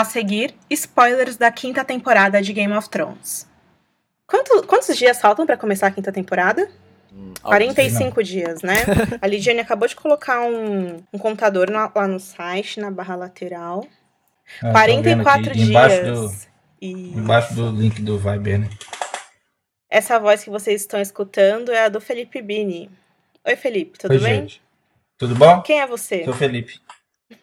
A seguir, spoilers da quinta temporada de Game of Thrones. Quanto, quantos dias faltam para começar a quinta temporada? Hum, 45 dias, né? A Lidiane acabou de colocar um, um contador na- lá no site, na barra lateral. Ah, tô 44 vendo aqui, embaixo dias. do, embaixo do link do Viber, né? essa voz que vocês estão escutando é a do Felipe Bini. Oi, Felipe, tudo Oi, bem? gente. Tudo bom? Quem é você? Sou Felipe.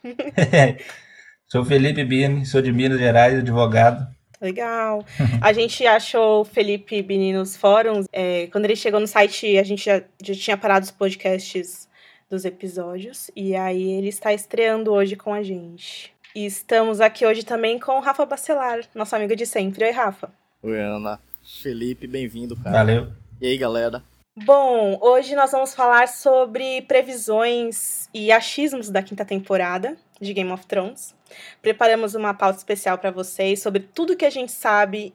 sou Felipe Bini, sou de Minas Gerais, advogado. Legal. A gente achou o Felipe Bini nos fóruns. é, quando ele chegou no site, a gente já, já tinha parado os podcasts dos episódios. E aí ele está estreando hoje com a gente. E estamos aqui hoje também com o Rafa Bacelar, nosso amigo de sempre. Oi, Rafa. Oi, Ana. Felipe, bem-vindo, cara. Valeu. E aí, galera? Bom, hoje nós vamos falar sobre previsões e achismos da quinta temporada de Game of Thrones. Preparamos uma pauta especial para vocês sobre tudo que a gente sabe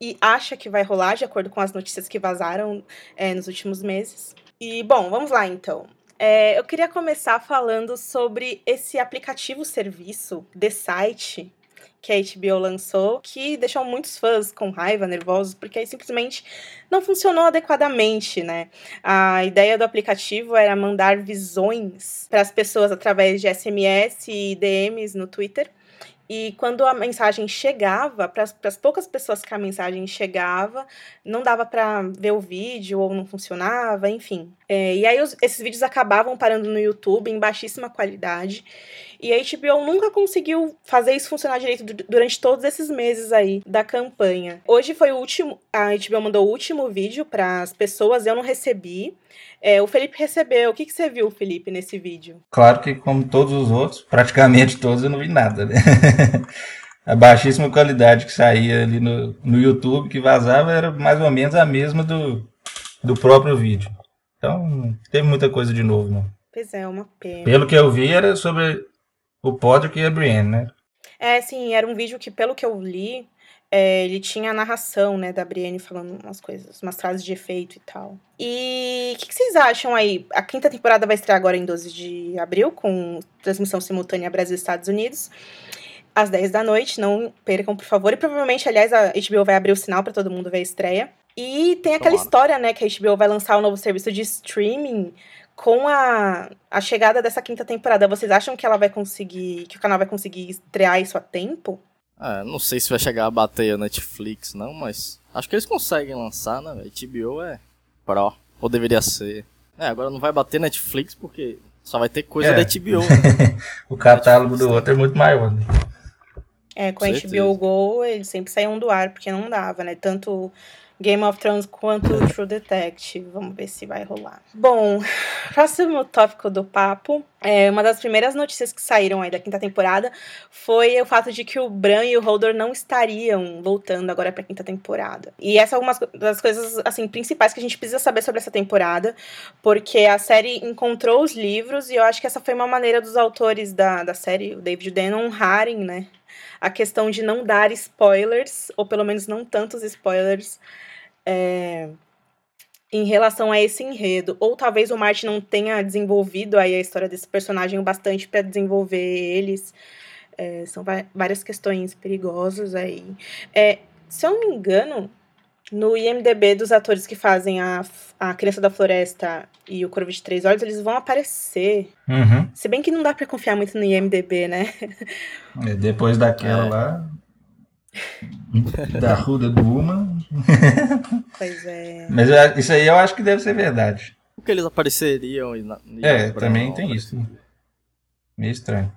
e acha que vai rolar, de acordo com as notícias que vazaram é, nos últimos meses. E, bom, vamos lá então. É, eu queria começar falando sobre esse aplicativo serviço, The Site, que a HBO lançou, que deixou muitos fãs com raiva, nervosos, porque aí simplesmente não funcionou adequadamente, né? A ideia do aplicativo era mandar visões para as pessoas através de SMS e DMs no Twitter. E quando a mensagem chegava, para as poucas pessoas que a mensagem chegava, não dava para ver o vídeo ou não funcionava, enfim. É, e aí os- esses vídeos acabavam parando no YouTube em baixíssima qualidade. E a HBO nunca conseguiu fazer isso funcionar direito du- durante todos esses meses aí da campanha. Hoje foi o último, a HBO mandou o último vídeo para as pessoas, eu não recebi. É, o Felipe recebeu. O que, que você viu, Felipe, nesse vídeo? Claro que, como todos os outros, praticamente todos, eu não vi nada, né? A baixíssima qualidade que saía ali no, no YouTube, que vazava, era mais ou menos a mesma do, do próprio vídeo. Então, não teve muita coisa de novo, não. Pois é, uma pena. Pelo que eu vi, era sobre o Podrick e a Brienne, né? É, sim, era um vídeo que, pelo que eu li, é, ele tinha a narração, né, da Brienne falando umas coisas, umas frases de efeito e tal. E o que, que vocês acham aí? A quinta temporada vai estrear agora em 12 de abril, com transmissão simultânea Brasil e Estados Unidos, às 10 da noite. Não percam, por favor. E provavelmente, aliás, a HBO vai abrir o sinal para todo mundo ver a estreia. E tem aquela Tomara. história, né, que a HBO vai lançar um novo serviço de streaming com a, a chegada dessa quinta temporada. Vocês acham que ela vai conseguir, que o canal vai conseguir estrear isso a tempo? É, não sei se vai chegar a bater a Netflix, não, mas acho que eles conseguem lançar, né? velho? HBO é pro, ou deveria ser. É, agora não vai bater Netflix porque só vai ter coisa É. da HBO. né? O catálogo do outro é muito maior, né? É, com a Certeza. HBO Go, eles sempre saíam do ar, porque não dava, né? Tanto Game of Thrones quanto True Detective. Vamos ver se vai rolar. Bom, próximo tópico do papo. É, uma das primeiras notícias que saíram aí da quinta temporada foi o fato de que o Bran e o Hodor não estariam voltando agora pra quinta temporada. E essa é uma das coisas, assim, principais que a gente precisa saber sobre essa temporada, porque a série encontrou os livros e eu acho que essa foi uma maneira dos autores da, da série, o David Dan, honrarem, né? A questão de não dar spoilers, ou pelo menos não tantos spoilers, é, em relação a esse enredo. Ou talvez o Martin não tenha desenvolvido aí a história desse personagem o bastante para desenvolver eles. É, são várias questões perigosas aí. É, se eu não me engano, no IMDB dos atores que fazem a, a Criança da Floresta e o Corvo de Três Olhos, eles vão aparecer. Uhum. Se bem que não dá pra confiar muito no IMDB, né? É, Depois daquela É. lá. Da Ruda do Uma. Pois é. Mas eu- isso aí eu acho que deve ser verdade. Porque eles apareceriam e na, e É, também tem isso. apareceria. Meio estranho.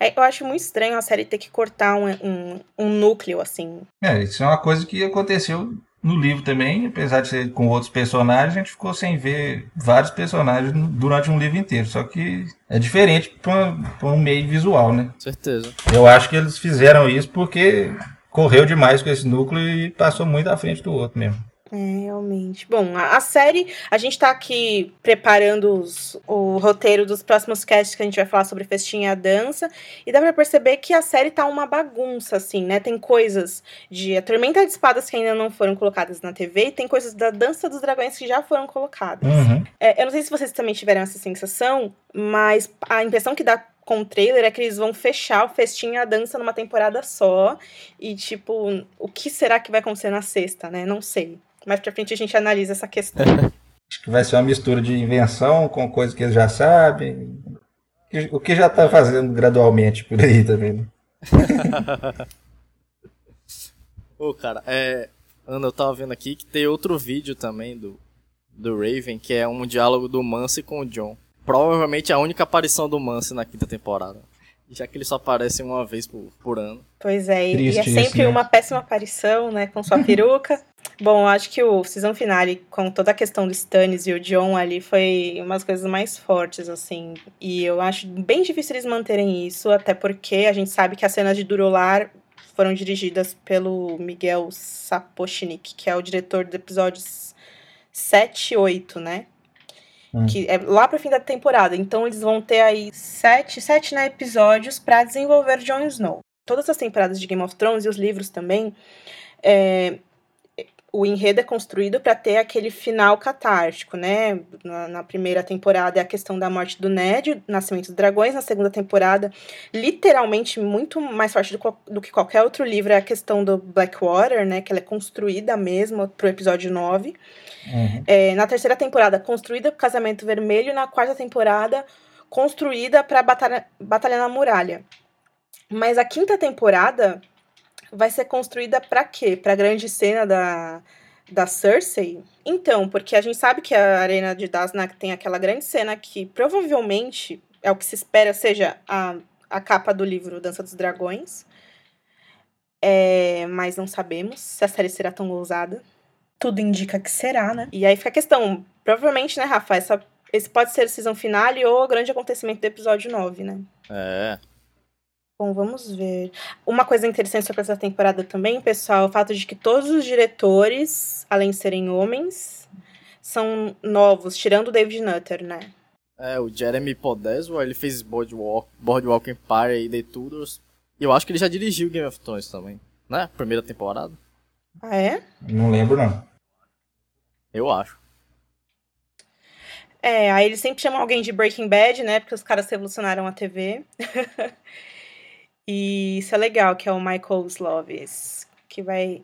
É, eu acho muito estranho a série ter que cortar um, um, um núcleo, assim. É, isso é uma coisa que aconteceu no livro também, apesar de ser com outros personagens, a gente ficou sem ver vários personagens durante um livro inteiro. Só que é diferente para um meio visual, né? Certeza. Eu acho que eles fizeram isso porque correu demais com esse núcleo e passou muito à frente do outro mesmo. É, realmente. Bom, a, a série, a gente tá aqui preparando os- o roteiro dos próximos casts que a gente vai falar sobre Festinha e a Dança. E dá pra perceber que a série tá uma bagunça, assim, né? Tem coisas de A Tormenta de Espadas que ainda não foram colocadas na TV, e tem coisas da Dança dos Dragões que já foram colocadas. Uhum. É, eu não sei se vocês também tiveram essa sensação, mas a impressão que dá com o trailer é que eles vão fechar o festim e a dança numa temporada só. E, tipo, o que será que vai acontecer na sexta, né? Não sei. Mais pra frente a gente analisa essa questão. Acho que vai ser uma mistura de invenção com coisas que eles já sabem. O que já tá fazendo gradualmente por aí também, né? Ô, cara, é. Ana, eu tava vendo aqui que tem outro vídeo também do, do Raven, que é um diálogo do Mance com o John. Provavelmente a única aparição do Mance na quinta temporada. Já que ele só aparece uma vez por, por ano. Pois é, e, e é Triste sempre isso, né? uma péssima aparição, né? Com sua peruca. Bom, acho que o season finale, com toda a questão do Stannis e o John ali, foi umas coisas mais fortes, assim. E eu acho bem difícil eles manterem isso, até porque a gente sabe que as cenas de Durolar foram dirigidas pelo Miguel Sapochnik, que é o diretor dos episódios 7 e 8, né? Hum. Que é lá pro fim da temporada. Então eles vão ter aí sete, sete né, episódios pra desenvolver Jon Snow. Todas as temporadas de Game of Thrones e os livros também, é, o enredo é construído para ter aquele final catártico, né? Na, na primeira temporada é a questão da morte do Ned, nascimento dos dragões. Na segunda temporada, literalmente muito mais forte do, do que qualquer outro livro, é a questão do Blackwater, né? Que ela é construída mesmo pro episódio 9. Uhum. É, na terceira temporada, construída pro Casamento Vermelho. Na quarta temporada, construída pra batalha, batalha na Muralha. Mas a quinta temporada vai ser construída pra quê? Pra grande cena da, da Cersei? Então, porque a gente sabe que a Arena de Daznak tem aquela grande cena que provavelmente é o que se espera seja a, a capa do livro Dança dos Dragões. É, mas não sabemos se a série será tão ousada. Tudo indica que será, né? E aí fica a questão, provavelmente, né, Rafa, essa, esse pode ser o season finale ou o grande acontecimento do episódio 9, né? É. Bom, vamos ver. Uma coisa interessante sobre essa temporada também, pessoal, é o fato de que todos os diretores, além de serem homens, são novos, tirando o David Nutter, né? É, o Jeremy Podeswa, ele fez Boardwalk, Boardwalk Empire e The Tudors. E eu acho que ele já dirigiu Game of Thrones também, né? Primeira temporada. Ah, é? Não lembro, não. Eu acho. É, aí eles sempre chamam alguém de Breaking Bad, né? Porque os caras revolucionaram a TV. e isso é legal, que é o Michael Slovis, que vai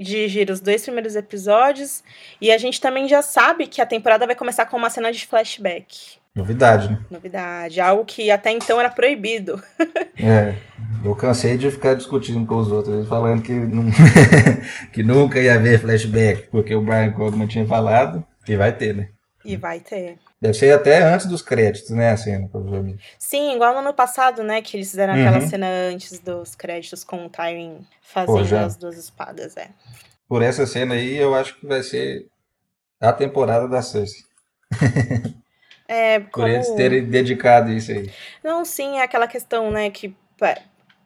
dirigir os dois primeiros episódios. E a gente também já sabe que a temporada vai começar com uma cena de flashback. Novidade, né? Novidade, algo que até então era proibido. É, eu cansei de ficar discutindo com os outros, falando que, não- que nunca ia haver flashback, porque o Brian Cogman tinha falado que vai ter, né? E vai ter. Deve ser até antes dos créditos, né, a cena, provavelmente. Sim, igual no ano passado, né? Que eles fizeram aquela Uhum. cena antes dos créditos com o Tywin fazendo já. as duas espadas, é. Por essa cena aí, eu acho que vai ser a temporada da Cersei. É, Por como... eles terem dedicado isso aí. Não, sim, é aquela questão, né, que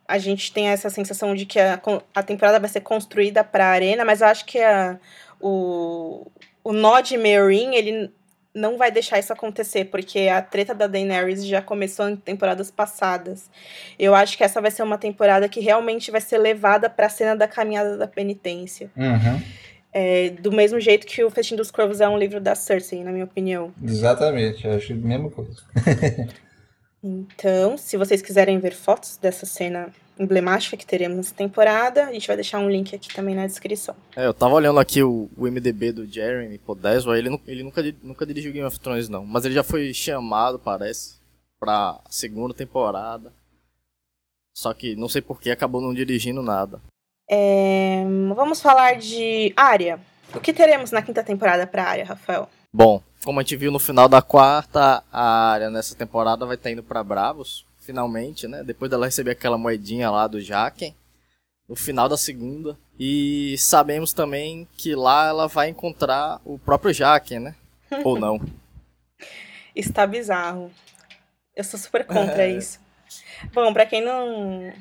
a gente tem essa sensação de que a, a temporada vai ser construída para a arena, mas eu acho que a, o, o Nod Meereen, ele não vai deixar isso acontecer, porque a treta da Daenerys já começou em temporadas passadas. Eu acho que essa vai ser uma temporada que realmente vai ser levada para a cena da caminhada da penitência. Uhum, É, do mesmo jeito que o Festim dos Corvos é um livro da Cersei, na minha opinião. exatamente, eu acho a mesma coisa. Então, se vocês quiserem ver fotos dessa cena emblemática que teremos nessa temporada, a gente vai deixar um link aqui também na descrição. É, eu tava olhando aqui o, o MDB do Jeremy Podeswa, ele, ele nunca, nunca dirigiu Game of Thrones não, mas ele já foi chamado, parece, pra segunda temporada. Só que não sei por que acabou não dirigindo nada. É, vamos falar de Arya. O que teremos na quinta temporada para Arya, Rafael? Bom, como a gente viu no final da quarta, a área nessa temporada vai estar indo pra Bravos, finalmente, né? Depois dela receber aquela moedinha lá do Jaquen, no final da segunda. E sabemos também que lá ela vai encontrar o próprio Jaquen, né? Ou não. Está bizarro. Eu sou super contra isso. Bom, pra quem não.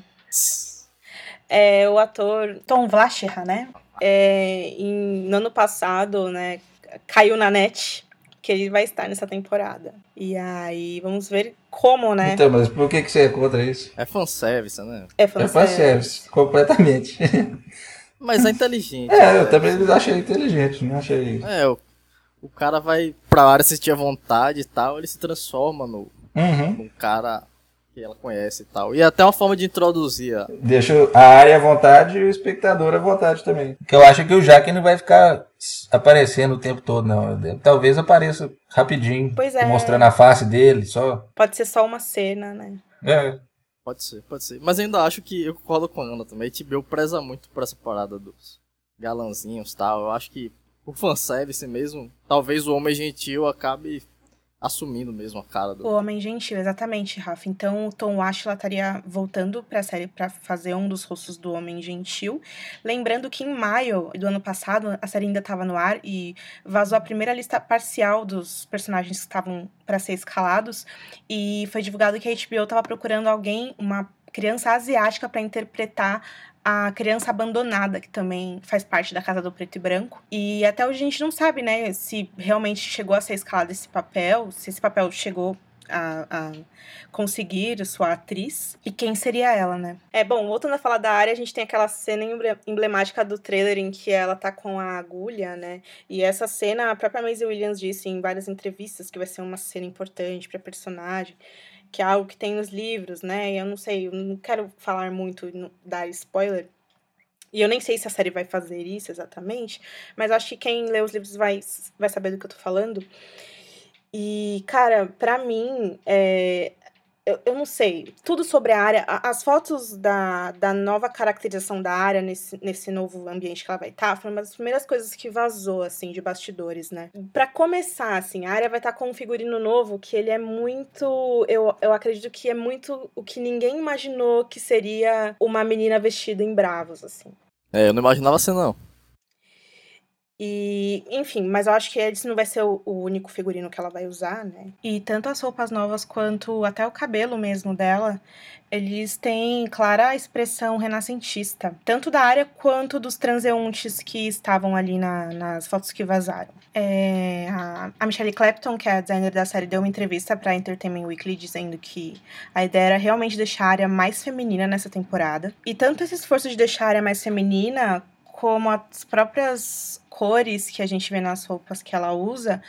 É o ator Tom Vlacherra, né? É, em- no ano passado, né? Caiu na net que ele vai estar nessa temporada. E aí, vamos ver como, né? Então, mas por que, que você é contra isso? É fanservice, né? É É fanservice, completamente. Mas é inteligente. É, eu né? também achei inteligente, não achei. É, o, o cara vai pra área assistir à vontade e tal, ele se transforma no, Uhum. num cara que ela conhece e tal. E até uma forma de introduzir. Deixa a área à vontade e o espectador à vontade também. Que eu acho que o Jaque não vai ficar aparecendo o tempo todo, não. Talvez apareça rapidinho, pois é. mostrando a face dele, só. Pode ser só uma cena, né? É. Pode ser, pode ser. Mas ainda acho que eu concordo com a Ana também. A HBO preza muito por essa parada dos galanzinhos e tal. Eu acho que o fanservice mesmo, talvez o Homem Gentil acabe assumindo mesmo a cara do. O Homem Gentil, exatamente, Rafa. Então o Tom Ashla estaria voltando para a série para fazer um dos rostos do Homem Gentil. Lembrando que em maio do ano passado a série ainda estava no ar e vazou a primeira lista parcial dos personagens que estavam para ser escalados e foi divulgado que a HBO estava procurando alguém, uma criança asiática para interpretar a criança abandonada, que também faz parte da Casa do Preto e Branco. E até hoje a gente não sabe, né, se realmente chegou a ser escalado esse papel, se esse papel chegou a, a, conseguir sua atriz e quem seria ela, né? É bom, voltando a falar da área, a gente tem aquela cena emblemática do trailer em que ela tá com a agulha, né? E essa cena, a própria Maisie Williams disse em várias entrevistas que vai ser uma cena importante pra personagem que é algo que tem nos livros, né? Eu não sei, eu não quero falar muito, dar spoiler. E eu nem sei se a série vai fazer isso exatamente, mas acho que quem lê os livros vai, vai saber do que eu tô falando. E, cara, para mim, é, eu, eu não sei, tudo sobre a área. As fotos da, da nova caracterização da área nesse, nesse novo ambiente que ela vai estar tá, foram uma das primeiras coisas que vazou, assim, de bastidores, né? Para começar, assim, a área vai estar tá com um figurino novo que ele é muito. Eu, eu acredito que é muito o que ninguém imaginou que seria uma menina vestida em bravos, assim. É, eu não imaginava assim, não. E, enfim, mas eu acho que esse não vai ser o, único figurino que ela vai usar, né? E tanto as roupas novas quanto até o cabelo mesmo dela, eles têm clara expressão renascentista, tanto da área quanto dos transeuntes que estavam ali na, nas fotos que vazaram. É, a, a Michelle Clapton, que é a designer da série, deu uma entrevista para Entertainment Weekly dizendo que a ideia era realmente deixar a área mais feminina nessa temporada. E tanto esse esforço de deixar a área mais feminina como as próprias cores que a gente vê nas roupas que ela usa,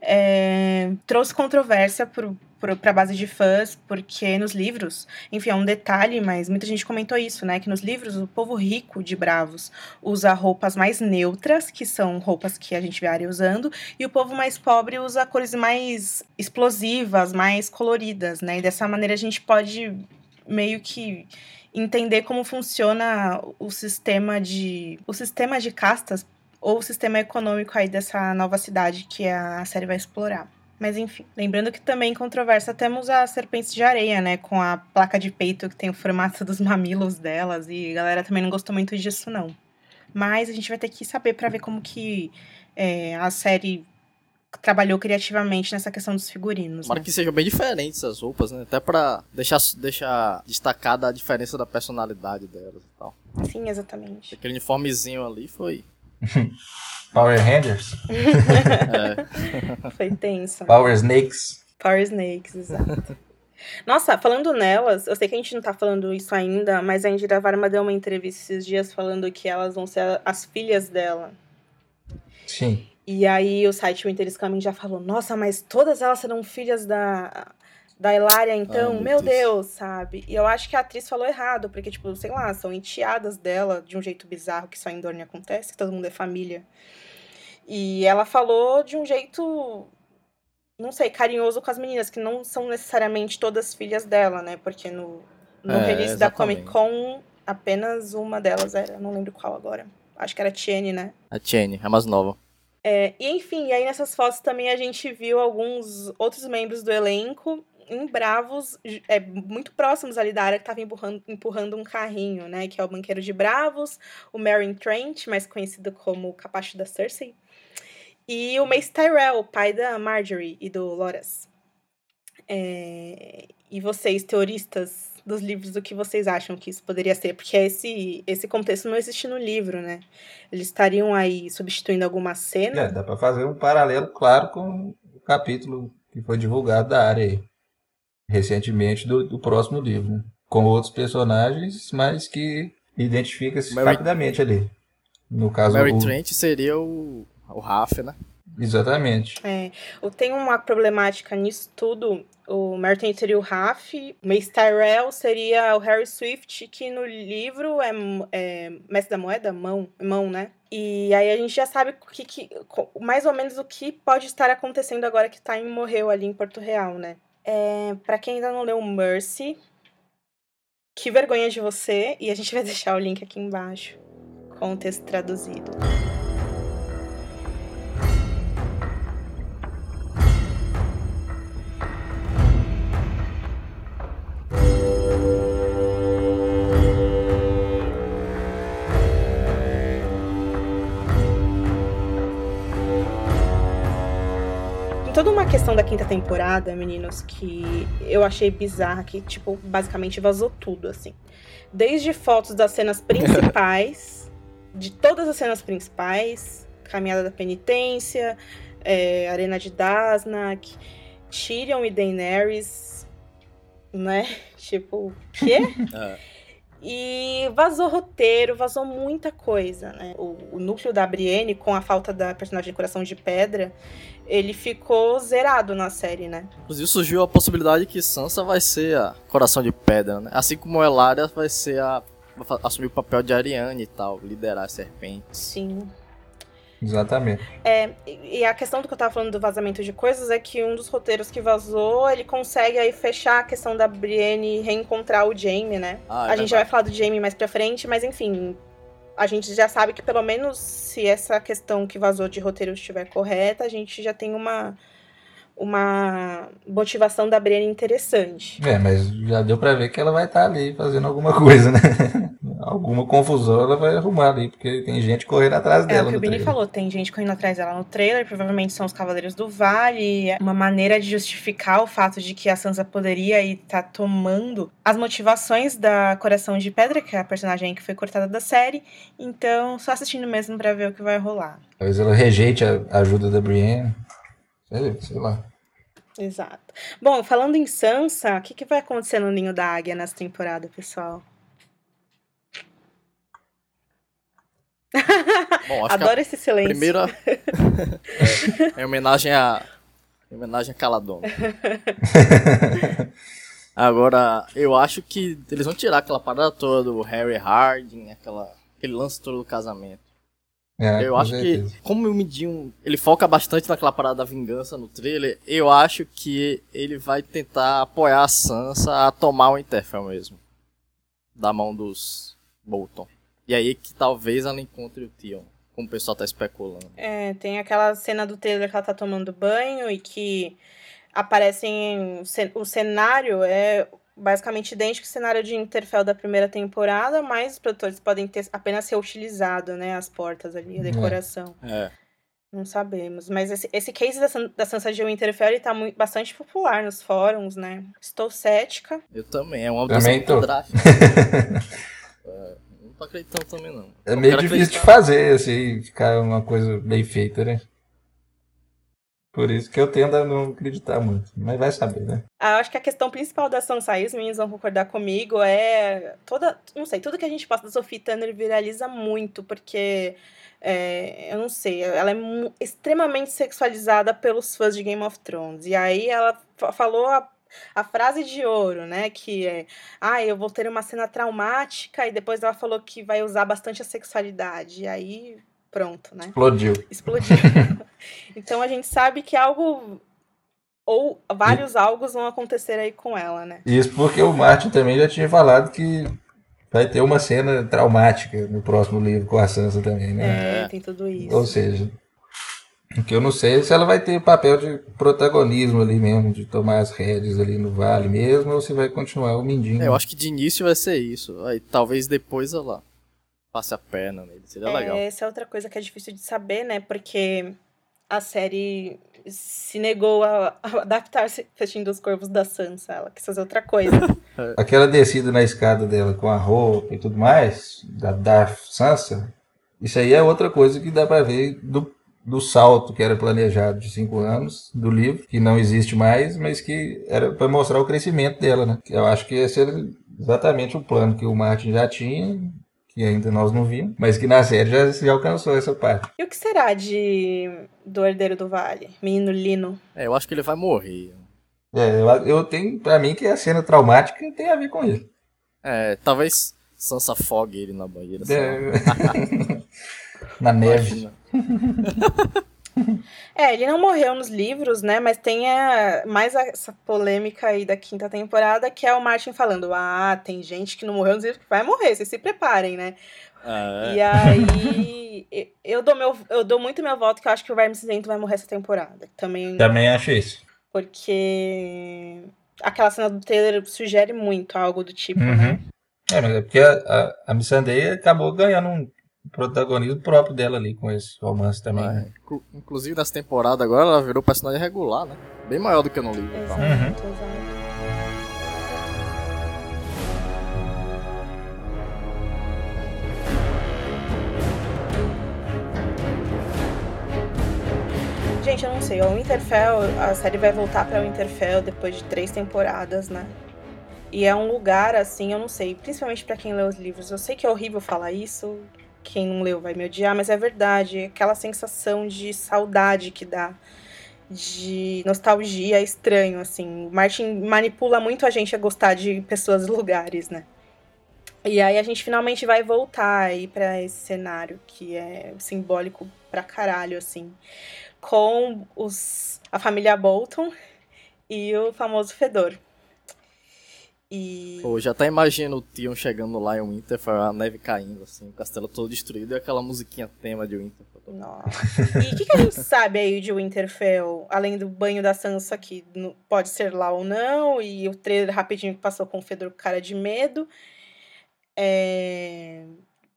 é, trouxe controvérsia para a base de fãs, porque nos livros, enfim, é um detalhe, mas muita gente comentou isso, né? Que nos livros o povo rico de Bravos usa roupas mais neutras, que são roupas que a gente vê a área usando, e o povo mais pobre usa cores mais explosivas, mais coloridas, né? E dessa maneira a gente pode meio que entender como funciona o sistema de o sistema de castas ou o sistema econômico aí dessa nova cidade que a série vai explorar. Mas enfim, lembrando que também em controvérsia temos a serpente de areia, né, com a placa de peito que tem o formato dos mamilos delas e a galera também não gostou muito disso não. Mas a gente vai ter que saber para ver como que é, a série trabalhou criativamente nessa questão dos figurinos. Tomara né? que sejam bem diferentes as roupas, né? Até pra deixar, deixar destacada a diferença da personalidade delas e tal. Sim, exatamente. Aquele uniformezinho ali foi. Power Rangers? é. Foi tenso. Power Snakes. Power Snakes, exato. Nossa, falando nelas, eu sei que a gente não tá falando isso ainda, mas a Indira Varma deu uma entrevista esses dias falando que elas vão ser as filhas dela. Sim. E aí o site Winter Coming já falou, nossa, mas todas elas serão filhas da, da Hilária, então, meu, meu Deus. Deus. sabe? E eu acho que a atriz falou errado, porque, tipo, sei lá, são enteadas dela de um jeito bizarro que só em Dorne acontece, que todo mundo é família. E ela falou de um jeito, não sei, carinhoso com as meninas, que não são necessariamente todas filhas dela, né? Porque no, no é, release exatamente. da Comic Con, apenas uma delas era, não lembro qual agora. Acho que era a Tiene, né? A Tiene, a mais nova. É, e enfim, aí nessas fotos também a gente viu alguns outros membros do elenco em Bravos, é, muito próximos ali da área que estava empurrando, empurrando um carrinho, né? Que é o banqueiro de Bravos, o Meryn Trent, mais conhecido como o capacho da Cersei, e o Mace Tyrell, pai da Marjorie e do Loras. É, e vocês, teoristas, dos livros do que vocês acham que isso poderia ser, porque esse, esse contexto não existe no livro, né? Eles estariam aí substituindo alguma cena. É, dá para fazer um paralelo claro com o capítulo que foi divulgado da área aí, recentemente do, do próximo livro, né? com outros personagens, mas que identifica-se Mary... rapidamente ali. No caso, Mary o... Trent seria o, o Raf, né? Exatamente. É, tem uma problemática nisso tudo. O Martin seria o Raf, Mace Tyrell seria o Harry Swift, que no livro é, é Mestre da Moeda, mão, mão, né? E aí a gente já sabe o que, que, mais ou menos o que pode estar acontecendo agora que Time morreu ali em Porto Real, né? É, para quem ainda não leu Mercy, que vergonha de você, e a gente vai deixar o link aqui embaixo com o texto traduzido. Questão da quinta temporada, meninos, que eu achei bizarra, que, tipo, basicamente vazou tudo, assim. Desde fotos das cenas principais, de todas as cenas principais, Caminhada da Penitência, é, Arena de Dasnak, Tyrion e Daenerys, né? Tipo, quê? E vazou roteiro, vazou muita coisa, né? O, o núcleo da Brienne, com a falta da personagem de Coração de Pedra, ele ficou zerado na série, né? Inclusive surgiu a possibilidade que Sansa vai ser a Coração de Pedra, né? Assim como Elaria vai ser a assumir o papel de Ariane e tal, liderar as serpentes. Sim. Exatamente. É, e a questão do que eu tava falando do vazamento de coisas é que um dos roteiros que vazou, ele consegue aí fechar a questão da Brienne reencontrar o Jaime, né? Ah, é a gente já vai falar do Jaime mais pra frente, mas enfim, a gente já sabe que pelo menos se essa questão que vazou de roteiro estiver correta, a gente já tem uma uma motivação da Brienne interessante. É, mas já deu para ver que ela vai estar tá ali fazendo alguma coisa, né? alguma confusão ela vai arrumar ali, porque tem gente correndo atrás dela. É o que o Bini falou, tem gente correndo atrás dela no trailer, provavelmente são os Cavaleiros do Vale, uma maneira de justificar o fato de que a Sansa poderia estar tá tomando as motivações da Coração de Pedra, que é a personagem que foi cortada da série. Então, só assistindo mesmo para ver o que vai rolar. Talvez ela rejeite a ajuda da Brienne. Sei, sei lá. Exato. Bom, falando em Sansa, o que, que vai acontecer no Ninho da Águia nessa temporada, pessoal? Bom, Adoro esse silêncio. Primeira é, é homenagem a é homenagem a Caladona. Agora, eu acho que eles vão tirar aquela parada toda do Harry Harding, aquela, aquele lance todo do casamento. É, eu acho certeza. que, como o Midinho, ele foca bastante naquela parada da vingança no trailer, eu acho que ele vai tentar apoiar a Sansa a tomar o Interfell mesmo. Da mão dos Bolton. E aí que talvez ela encontre o Tion, como o pessoal tá especulando. É, tem aquela cena do trailer que ela tá tomando banho e que aparecem. O cenário é basicamente idêntico ao cenário de Interfell da primeira temporada, mas os produtores podem ter apenas reutilizado, né, as portas ali, a é. decoração. É. Não sabemos. Mas esse, esse case da, da Sansa de Winterfell ele tá muito, bastante popular nos fóruns, né? Estou cética. Eu também. É uma também tô. é, tô acreditando também, não. É meio difícil acreditar. de fazer, assim, ficar uma coisa bem feita, né? Por isso que eu tendo a não acreditar muito. Mas vai saber, né? Ah, acho que a questão principal da Sansa, e os meninos vão concordar comigo, é toda. Não sei, tudo que a gente passa da Sophie Turner viraliza muito, porque. É, eu não sei, ela é extremamente sexualizada pelos fãs de Game of Thrones. E aí ela falou a, a frase de ouro, né? Que é: Ah, eu vou ter uma cena traumática, e depois ela falou que vai usar bastante a sexualidade. E aí pronto, né? Explodiu. Explodiu. então a gente sabe que algo ou vários e... algo vão acontecer aí com ela, né? Isso porque o Martin também já tinha falado que vai ter uma cena traumática no próximo livro com a Sansa também, né? É, tem tudo isso. Ou seja, que eu não sei é se ela vai ter papel de protagonismo ali mesmo, de tomar as rédeas ali no vale mesmo, ou se vai continuar o Mindinho. É, eu acho que de início vai ser isso. Aí talvez depois ela passe a perna nele. Seria é, legal. Essa é outra coisa que é difícil de saber, né? Porque a série se negou a, adaptar-se Festim dos Corvos da Sansa. Ela quis fazer outra coisa. Aquela descida na escada dela com a roupa e tudo mais, da, da Sansa, isso aí é outra coisa que dá para ver do, do salto que era planejado de cinco anos do livro, que não existe mais, mas que era para mostrar o crescimento dela, né? Eu acho que esse era exatamente o plano que o Martin já tinha que ainda nós não vimos, mas que na série já, já alcançou essa parte. E o que será de do Herdeiro do Vale? Menino Lino. É, eu acho que ele vai morrer. É, eu, eu tenho, pra mim, que a cena traumática tem a ver com ele. É, talvez Sansa afogue ele na banheira. É. na neve. Imagina. É, ele não morreu nos livros, né? Mas tem a, mais essa polêmica aí da quinta temporada, que é o Martin falando: Ah, tem gente que não morreu nos livros que vai morrer, vocês se preparem, né? É, E aí, eu dou, meu, eu dou muito meu voto que eu acho que o Verme Cinzento vai morrer essa temporada. Também Também acho isso. porque aquela cena do trailer sugere muito algo do tipo, Uhum. né? É, mas é porque a, a, a Missandei acabou ganhando um protagonismo próprio dela ali com esse romance também. é. né? Inclu- Inclusive nessa temporada agora ela virou personagem regular, né? Bem maior do que no livro. e tal. Exato, exato. Gente, eu não sei. O Winterfell, a série vai voltar pra Winterfell depois de três temporadas, né? E é um lugar, assim, eu não sei, principalmente pra quem lê os livros. Eu sei que é horrível falar isso, quem não leu vai me odiar, mas é verdade. Aquela sensação de saudade que dá, de nostalgia é estranho, assim. O Martin manipula muito a gente a gostar de pessoas e lugares, né? E aí a gente finalmente vai voltar aí pra esse cenário que é simbólico pra caralho, assim. Com os, a família Bolton e o famoso Fedor. E. Pô, já até imagino o Tion chegando lá em Winterfell, a neve caindo, assim, o castelo todo destruído e aquela musiquinha tema de Winterfell. Nossa. E o que, que a gente sabe aí de Winterfell, além do banho da Sansa, que pode ser lá ou não, e o trailer rapidinho que passou com o Fedor com cara de medo. É,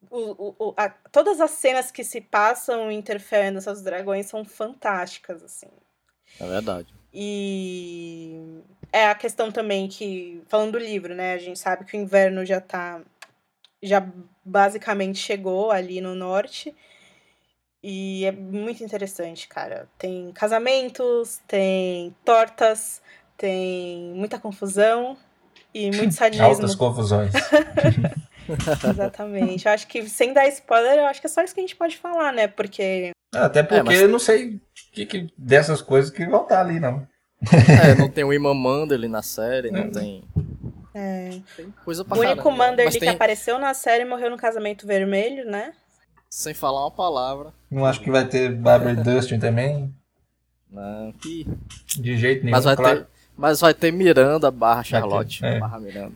o- o- a- todas as cenas que se passam em Winterfell e seus dragões são fantásticas, assim. É verdade. E é a questão também que, falando do livro, né? A gente sabe que o inverno já tá. Já basicamente chegou ali no norte. E é muito interessante, cara. Tem casamentos, tem tortas, tem muita confusão e muito sadismo. Altas confusões. Exatamente. Eu acho que, sem dar spoiler, eu acho que é só isso que a gente pode falar, né? Porque. Até porque É, mas- eu não sei o que, que dessas coisas que vão estar ali, não. É, não tem o Imam Manderly na série, não tem, É, tem coisa pra o único caramba. Manderly Mas que tem, apareceu na série morreu no casamento vermelho, né? sem falar uma palavra, Não acho que vai ter Barbara Dustin também. não, que... De jeito nenhum. Mas vai claro. ter, mas vai ter Miranda barra Charlotte, é. barra Miranda.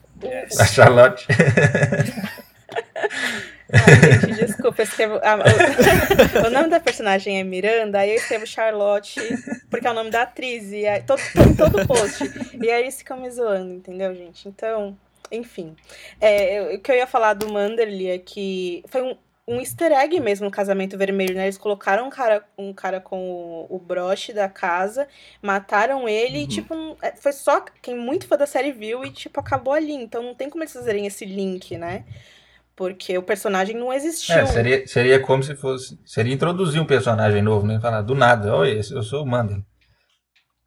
A Charlotte. Desculpa, eu escrevo. ah, o, o nome da personagem é Miranda, aí eu escrevo Charlotte, porque é o nome da atriz, e aí, todo, todo, post. E aí eles ficam me zoando, entendeu, gente? Então, enfim. É, o que eu ia falar do Manderly é que foi um, um easter egg mesmo no casamento vermelho, né? Eles colocaram um cara, um cara com o, o broche da casa, mataram ele, e, Uhum. tipo, não- é, foi só quem muito fã da série viu e, tipo, acabou ali. Então não tem como eles fazerem esse link, né? Porque o personagem não existiu. É, seria, seria como se fosse. Seria introduzir um personagem novo, né? Falar do nada, esse- eu sou o Mandel.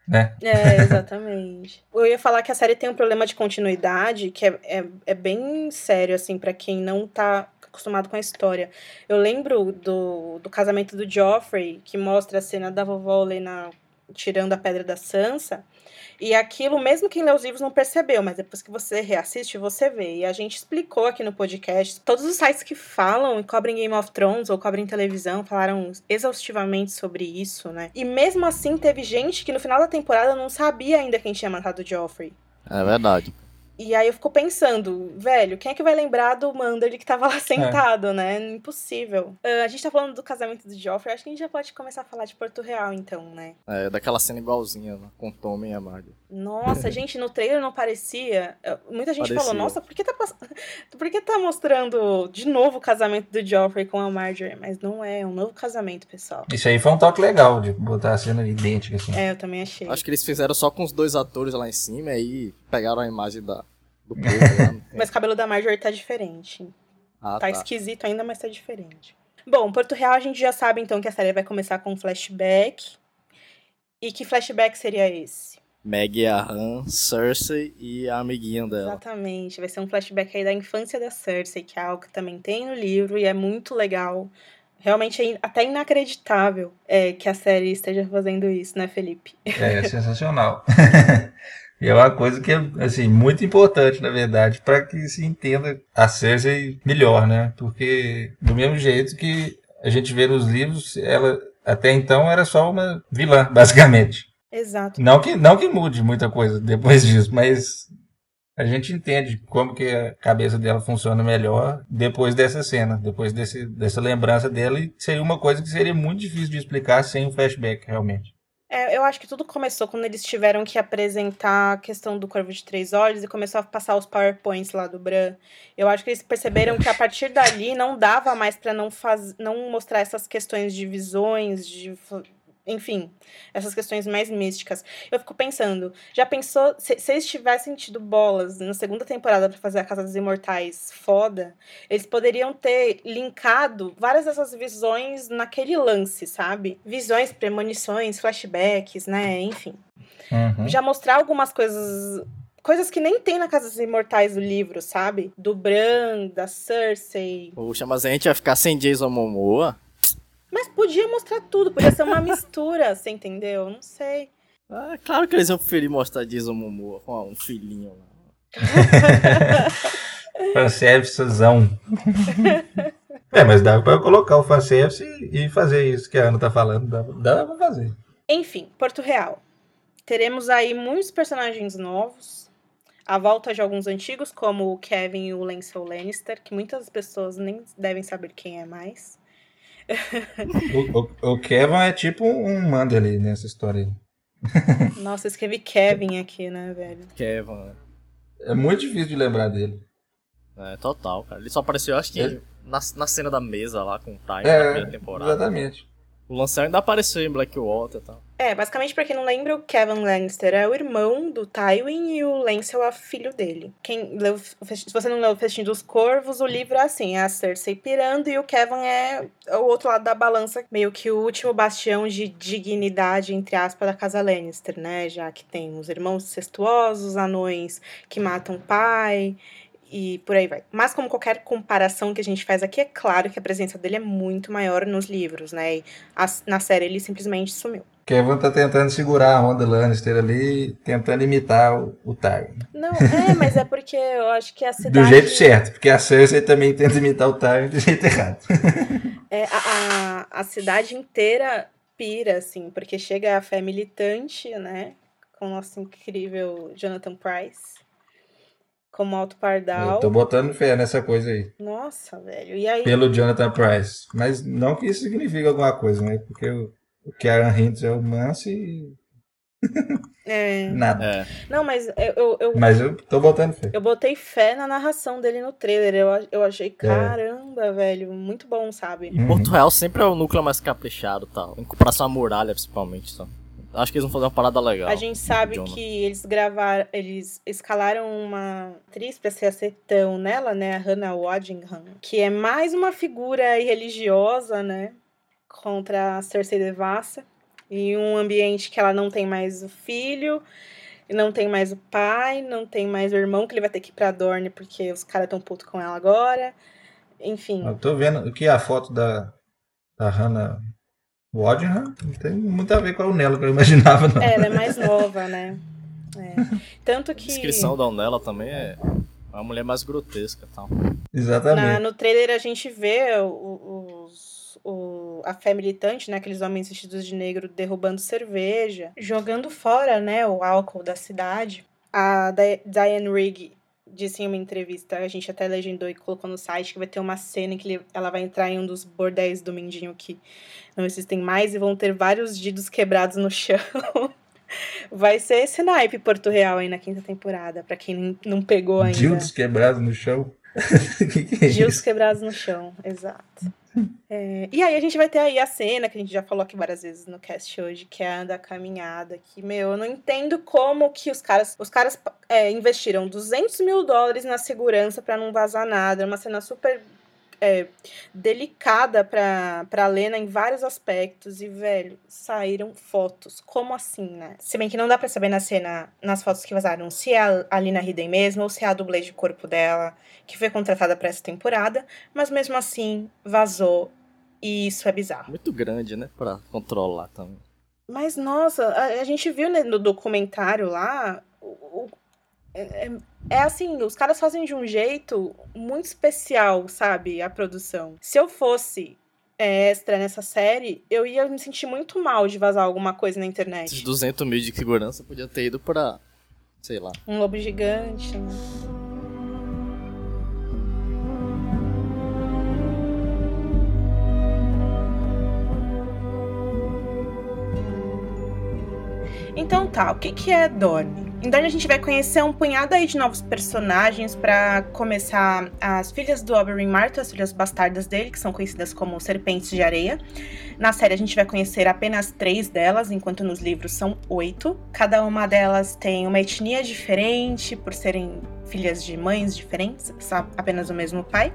Né? É, exatamente. Eu ia falar que a série tem um problema de continuidade que é, é, é bem sério, assim, pra quem não tá acostumado com a história. Eu lembro do, do casamento do Joffrey, que mostra a cena da vovó Lena tirando a pedra da Sansa. E aquilo, mesmo quem lê os livros não percebeu, mas depois que você reassiste, você vê. E a gente explicou aqui no podcast. Todos os sites que falam e cobrem Game of Thrones ou cobrem televisão falaram exaustivamente sobre isso, né? E mesmo assim, teve gente que no final da temporada não sabia ainda quem tinha matado o Joffrey. É verdade. E aí eu fico pensando, velho, quem é que vai lembrar do Manderly que tava lá sentado, né? Impossível. Ah, a gente tá falando do casamento do Joffrey, acho que a gente já pode começar a falar de Porto Real, então, né? É, daquela cena igualzinha, né, com Tommy e a Marjorie. Nossa, gente, no trailer não parecia. Muita gente falou, Parecia. nossa, por que, tá pass... por que tá mostrando de novo o casamento do Joffrey com a Marjorie? Mas não é, é um novo casamento, pessoal. Isso aí foi um toque legal de botar a cena idêntica, assim. É, eu também achei. Acho que eles fizeram só com os dois atores lá em cima e aí pegaram a imagem da, do povo lá. Mas o cabelo da Marjorie tá diferente. Ah, Tá tá. esquisito ainda, mas tá diferente. Bom, Porto Real a gente já sabe então que a série vai começar com um flashback. E que flashback seria esse? Meg a Han, Cersei e a amiguinha dela. Exatamente. Vai ser um flashback aí da infância da Cersei, que é algo que também tem no livro e é muito legal. Realmente é até inacreditável é, que a série esteja fazendo isso, né, Felipe? É, é sensacional. e é uma coisa que é assim, muito importante, na verdade, para que se entenda a Cersei melhor, né? Porque do mesmo jeito que a gente vê nos livros, ela até então era só uma vilã, basicamente. Exato. Não que, não que mude muita coisa depois disso, mas a gente entende como que a cabeça dela funciona melhor depois dessa cena, depois desse, dessa lembrança dela, e seria uma coisa que seria muito difícil de explicar sem um flashback, realmente. É, eu acho que tudo começou quando eles tiveram que apresentar a questão do Corvo de Três Olhos e começou a passar os PowerPoints lá do Bran. Eu acho que eles perceberam que a partir dali não dava mais para não, faz, não mostrar essas questões de visões, de enfim, essas questões mais místicas. Eu fico pensando, já pensou, se, se eles tivessem tido bolas na segunda temporada para fazer a Casa dos Imortais foda, eles poderiam ter linkado várias dessas visões naquele lance, sabe? Visões, premonições, flashbacks, né? Enfim. Uhum. Já mostrar algumas coisas coisas que nem tem na Casa dos Imortais do livro, sabe? Do Bran, da Cersei. Poxa, mas a gente vai ficar sem Jason Momoa? Mas podia mostrar tudo, podia ser uma mistura, você entendeu? Não sei. Ah, claro que eles iam preferir mostrar Jason Momoa com um filhinho lá. Fanservicezão. é, mas dá pra colocar o fanservice e fazer isso que a Ana tá falando. Dá, dá pra fazer. Enfim, Porto Real. Teremos aí muitos personagens novos. A volta de alguns antigos, como o Kevin e o Lancel Lannister, que muitas pessoas nem devem saber quem é mais o, o, o, Kevin é tipo um Manderley nessa história aí. Nossa, eu escrevi Kevin aqui, né, velho? Kevin. Né? É muito difícil de lembrar dele. É, total, cara. Ele só apareceu, acho que, é. na, na cena da mesa lá com o Ty é, na primeira temporada. Exatamente. O Lancel ainda apareceu em Blackwater e tal. É, basicamente, pra quem não lembra, o Kevin Lannister é o irmão do Tywin e o Lancel é o filho dele. Quem leu, se você não leu o Festim dos Corvos, o livro é assim, é a Cersei pirando e o Kevin é o outro lado da balança, meio que o último bastião de dignidade, entre aspas, da casa Lannister, né? Já que tem os irmãos incestuosos, anões que matam o pai e por aí vai. Mas como qualquer comparação que a gente faz aqui, é claro que a presença dele é muito maior nos livros, né? E a, na série ele simplesmente sumiu. Kevin tá tentando segurar a onda Lannister ali, tentando imitar o, o Tyrion. Não, é, mas é porque eu acho que a cidade... Do jeito certo, porque a Cersei também tenta imitar o Tyrion do jeito errado. é, a, a, a cidade inteira pira, assim, porque chega a fé militante, né? Com o nosso incrível Jonathan Price como Alto Pardal. Eu tô botando fé nessa coisa aí. Nossa, velho. E aí? Pelo Jonathan Price. Mas não que isso signifique alguma coisa, né? Porque o, o Kieran Hintz é o Manso e. É. Nada. É. Não, mas eu, eu, Mas eu tô botando fé. Eu botei fé na narração dele no trailer. Eu, eu achei, caramba, é. velho, muito bom, sabe? E Porto Real sempre é o núcleo mais caprichado tal. Em comparação à muralha, principalmente. Tá? Acho que eles vão fazer uma parada legal. A gente sabe que eles gravaram, eles escalaram uma atriz pra ser a Setão nela, né, a Hannah Waddingham, que é mais uma figura religiosa, né, contra a Cersei Devassa, em um ambiente que ela não tem mais o filho, não tem mais o pai, não tem mais o irmão, que ele vai ter que ir pra Dorne porque os caras tão putos com ela agora. Enfim. Eu tô vendo que a foto da, da Hannah o Odinham não tem muito a ver com a Unela que eu imaginava, não. É, ela é mais nova, né? É. Tanto que. A descrição da Unela também é uma mulher mais grotesca tal. Exatamente. Na, no trailer a gente vê os, o, a fé militante, né? Aqueles homens vestidos de negro derrubando cerveja, jogando fora, né? O álcool da cidade. A Diane Rigg disse em uma entrevista, a gente até legendou e colocou no site, que vai ter uma cena em que ela vai entrar em um dos bordéis do Mindinho que não existem mais e vão ter vários didos quebrados no chão. vai ser esse naipe Porto Real aí na quinta temporada, para quem não pegou ainda. Didos quebrados no chão? que que é Didos quebrados no chão, exato. É, e aí a gente vai ter aí a cena que a gente já falou aqui várias vezes no cast hoje, que é a da caminhada, que, meu, eu não entendo como que os caras, os caras é, investiram 200 mil dólares na segurança para não vazar nada, é uma cena super é, delicada pra, pra Lena em vários aspectos. E, velho, saíram fotos. Como assim, né? Se bem que não dá pra saber na cena, nas fotos que vazaram, se é a Lina Hidden mesmo ou se é a dublê de corpo dela, que foi contratada para essa temporada. Mas mesmo assim, vazou. E isso é bizarro. Muito grande, né? Pra controlar também. Mas, nossa, a, a gente viu né, no documentário lá. O, o, é, é, assim, os caras fazem de um jeito muito especial, sabe? A produção. Se eu fosse é, extra nessa série, eu ia me sentir muito mal de vazar alguma coisa na internet. Esses 200 mil de segurança podia ter ido pra. sei lá. Um lobo gigante. Né? Então tá, o que, que é Dorne? Em Dorne a gente vai conhecer um punhado aí de novos personagens para começar as filhas do Oberyn Martell, as filhas bastardas dele, que são conhecidas como Serpentes de Areia. Na série a gente vai conhecer apenas três delas, enquanto nos livros são oito. Cada uma delas tem uma etnia diferente, por serem filhas de mães diferentes, apenas o mesmo pai.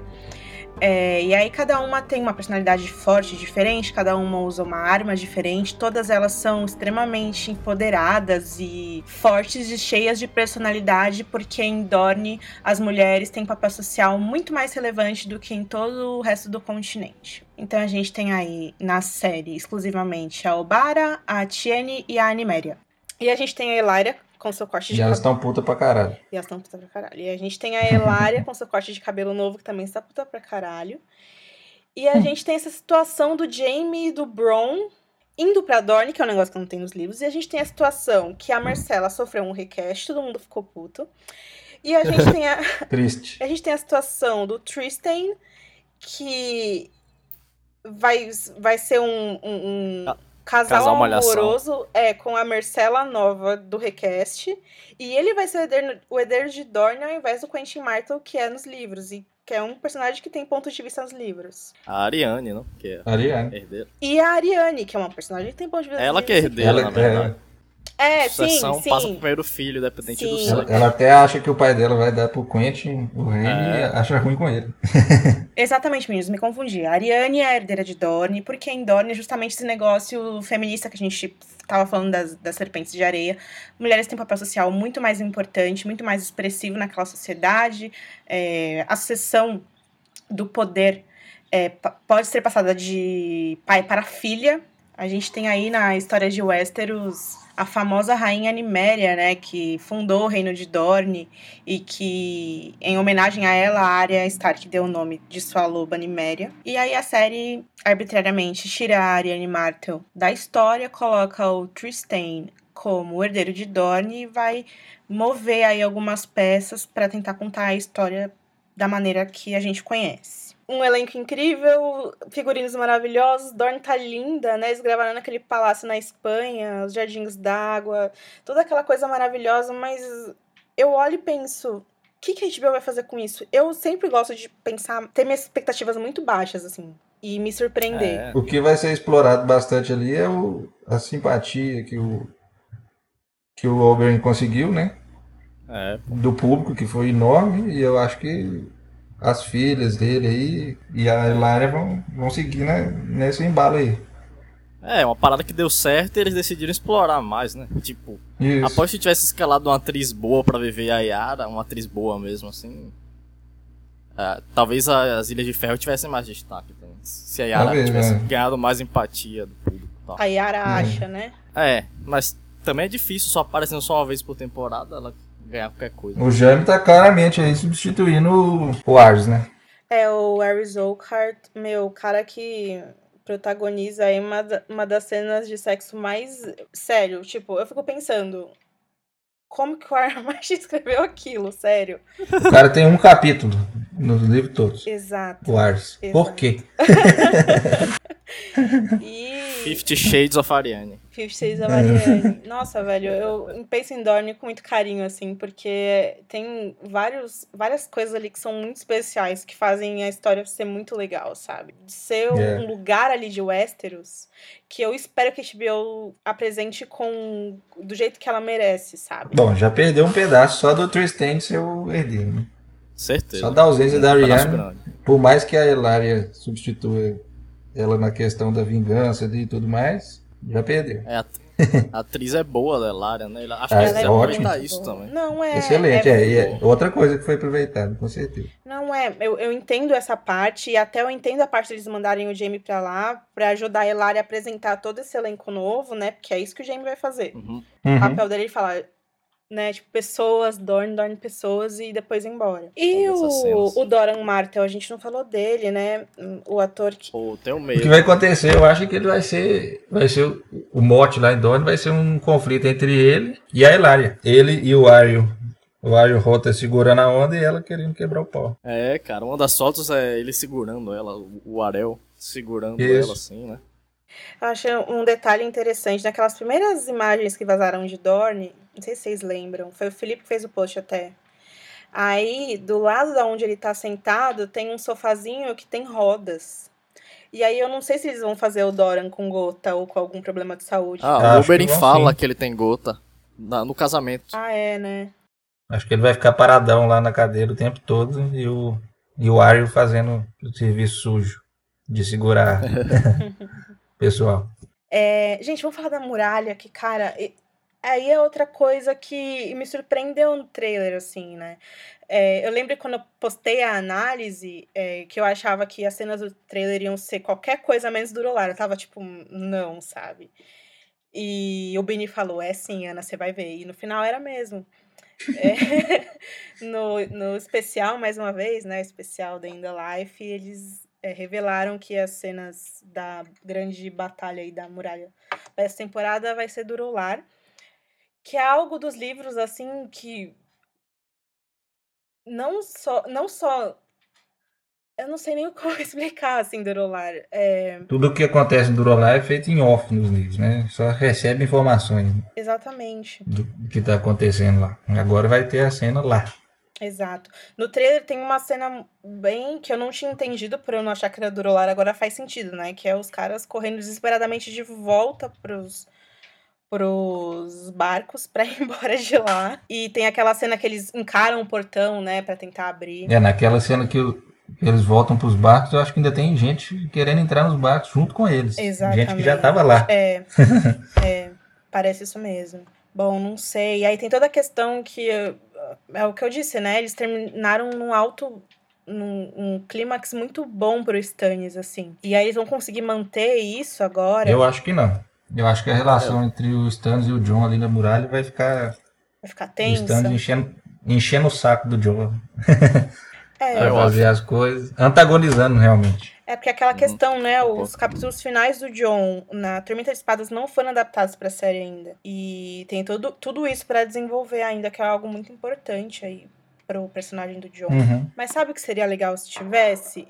É, e aí cada uma tem uma personalidade forte diferente, cada uma usa uma arma diferente, todas elas são extremamente empoderadas e fortes e cheias de personalidade, porque em Dorne as mulheres têm papel social muito mais relevante do que em todo o resto do continente. Então a gente tem aí na série exclusivamente a Obara, a Tiene e a Animéria. E a gente tem a Elaria, com seu corte de E elas estão puta pra caralho. E elas estão puta pra caralho. E a gente tem a Elária com seu corte de cabelo novo, que também está puta pra caralho. E a gente tem essa situação do Jamie e do Bron indo pra Dorne, que é um negócio que não tem nos livros. E a gente tem a situação que a Marcela sofreu um request, todo mundo ficou puto. E a gente tem a. Triste. A gente tem a situação do Tristan, que vai, vai ser um, um, um Ah, casal, casal amoroso é, com a Marcela nova do Request. E ele vai ser o herdeiro, o herdeiro de Dorne ao invés do Quentin Martel, que é nos livros. E que é um personagem que tem ponto de vista nos livros. A Ariane, não? Que é Ariane. herdeira. E a Ariane, que é uma personagem que tem ponto de vista Ela que é herdeira, Ela- na verdade. É, sim, Sucessão passa pro sim. primeiro filho, dependente do Sim. Ela, sangue. ela até acha que o pai dela vai dar pro Quentin o reino É. e acha ruim com ele. Exatamente, meninos, me confundi. A Ariane é a herdeira de Dorne, porque em Dorne é justamente esse negócio feminista que a gente tava falando das, das serpentes de areia. Mulheres têm um papel social muito mais importante, muito mais expressivo naquela sociedade. É, a sucessão do poder é, pode ser passada de pai para filha. A gente tem aí na história de Westeros a famosa rainha Niméria, né, que fundou o reino de Dorne e que, em homenagem a ela, a Arya Stark deu o nome de sua loba Niméria. E aí a série, arbitrariamente, tira a Ariane Martel da história, coloca o Tristan como herdeiro de Dorne e vai mover aí algumas peças para tentar contar a história da maneira que a gente conhece. Um elenco incrível, figurinos maravilhosos, Dorne tá linda, né? Eles gravaram naquele palácio na Espanha, os jardins d'água, toda aquela coisa maravilhosa, mas eu olho e penso, o que, que a HBO vai fazer com isso? Eu sempre gosto de pensar, ter minhas expectativas muito baixas, assim, e me surpreender. É. O que vai ser explorado bastante ali é o, a simpatia que o, que o Oberyn conseguiu, né? É, Do público, que foi enorme, e eu acho que as filhas dele aí e a Hilária vão, vão seguir né, nesse embalo aí. é, uma parada que deu certo e eles decidiram explorar mais, né? Tipo, Isso. após que tivesse escalado uma atriz boa pra viver a Yara, uma atriz boa mesmo, assim. é, talvez a- as Ilhas de Ferro tivessem mais destaque também. Se a Yara Talvez, tivesse né? ganhado mais empatia do público tal. A Yara Hum. acha, né? É, mas também é difícil, só aparecendo só uma vez por temporada, ela ganhar qualquer coisa. O Jaime tá claramente aí substituindo o, o Ars, né? É o Harry Zolkart, meu, cara que protagoniza aí uma, uma das cenas de sexo mais. Sério, tipo, eu fico pensando. Como que o Armage escreveu aquilo, sério? O cara tem um capítulo nos livros todos. Exato. O Ars. Exato. Por quê? E. Fifty Shades of Ariane. Fifty Shades of Ariane. Nossa, velho, eu penso em Dorne com muito carinho, assim, porque tem vários, várias coisas ali que são muito especiais, que fazem a história ser muito legal, sabe? De ser um É. lugar ali de Westeros que eu espero que a HBO apresente com do jeito que ela merece, sabe? Bom, já perdeu um pedaço só do Tristan ser o herdeiro, né? Certeza. Só da ausência da Ariana, grande. por mais que a Elaria substitua ela na questão da vingança e tudo mais, já perdeu. É, a, atriz é boa, né, Lara, né? Acho Ah, que é devem ótimo. aproveitar isso também. Não, é. Excelente, é- é, é outra coisa que foi aproveitada, com certeza. Não é, eu, eu entendo essa parte, e até eu entendo a parte deles mandarem o Jamie pra lá, pra ajudar a Elari a apresentar todo esse elenco novo, né? Porque é isso que o Jamie vai fazer. Uhum. O Uhum. papel dele é falar, né? Tipo, pessoas, Dorn, Dorn, pessoas e depois embora. E o, o Doran Martel, a gente não falou dele, né? O ator que. Pô, tenho O que medo. vai acontecer, eu acho que ele vai ser, vai ser o, o mote lá em Dorne vai ser um conflito entre ele e a Elaria. Ele e o Aryo. O Aryo Rota segurando a onda e ela querendo quebrar o pau. É, cara, uma das fotos é ele segurando ela, o Arel segurando Isso. ela assim, né? Eu acho um detalhe interessante. Naquelas primeiras imagens que vazaram de Dorne, não sei se vocês lembram, foi o Felipe que fez o post até. Aí, do lado da onde ele tá sentado, tem um sofazinho que tem rodas. E aí eu não sei se eles vão fazer o Doran com gota ou com algum problema de saúde. Ah, o Oberyn que fala sim. que ele tem gota na- no casamento. Ah, é, né? Acho que ele vai ficar paradão lá na cadeira o tempo todo e o, e o Aryo fazendo o serviço sujo de segurar pessoal. É, gente, vamos falar da muralha, que, cara, e- aí é outra coisa que me surpreendeu no trailer, assim, né? É, eu lembro quando eu postei a análise, é, que eu achava que as cenas do trailer iam ser qualquer coisa menos do Rolar. Eu tava tipo, não, sabe? E o Bini falou, é sim, Ana, você vai ver. E no final era mesmo. É, no, no especial, mais uma vez, né? Especial da In The Life, eles é, revelaram que as cenas da grande batalha aí da muralha dessa temporada vai ser do Rolar. Que é algo dos livros, assim, que não só. Não só. Eu não sei nem como explicar, assim, do Rolar. É, Tudo o que acontece no Durolá é feito em off nos livros, né? Só recebe informações exatamente. do que está acontecendo lá. Agora vai ter a cena lá. Exato. No trailer tem uma cena bem que eu não tinha entendido por eu não achar que era do Rolar, agora faz sentido, né? Que é os caras correndo desesperadamente de volta pros, pros barcos pra ir embora de lá. E tem aquela cena que eles encaram o portão, né, Pra tentar abrir. É, naquela cena que, eles voltam para os barcos, eu acho que ainda tem gente querendo entrar nos barcos junto com eles. Gente que já Exatamente. estava lá. É, é, parece isso mesmo. Bom, não sei. E aí tem toda a questão que é o que eu disse, né? Eles terminaram num alto num um clímax muito bom pro Stannis, assim. E aí eles vão conseguir manter isso agora. Eu acho que não. Eu acho que a relação entre o Stannis e o John ali na muralha vai ficar Vai ficar o tensa. Stannis enchendo, enchendo o saco do John É, Eu pra fazer as coisas, antagonizando realmente. é porque aquela questão, né? Um Os capítulos finais do John na Tormenta de Espadas não foram adaptados pra série ainda. E tem tudo, tudo isso pra desenvolver ainda, que é algo muito importante aí pro personagem do John. Uhum. Mas sabe o que seria legal se tivesse?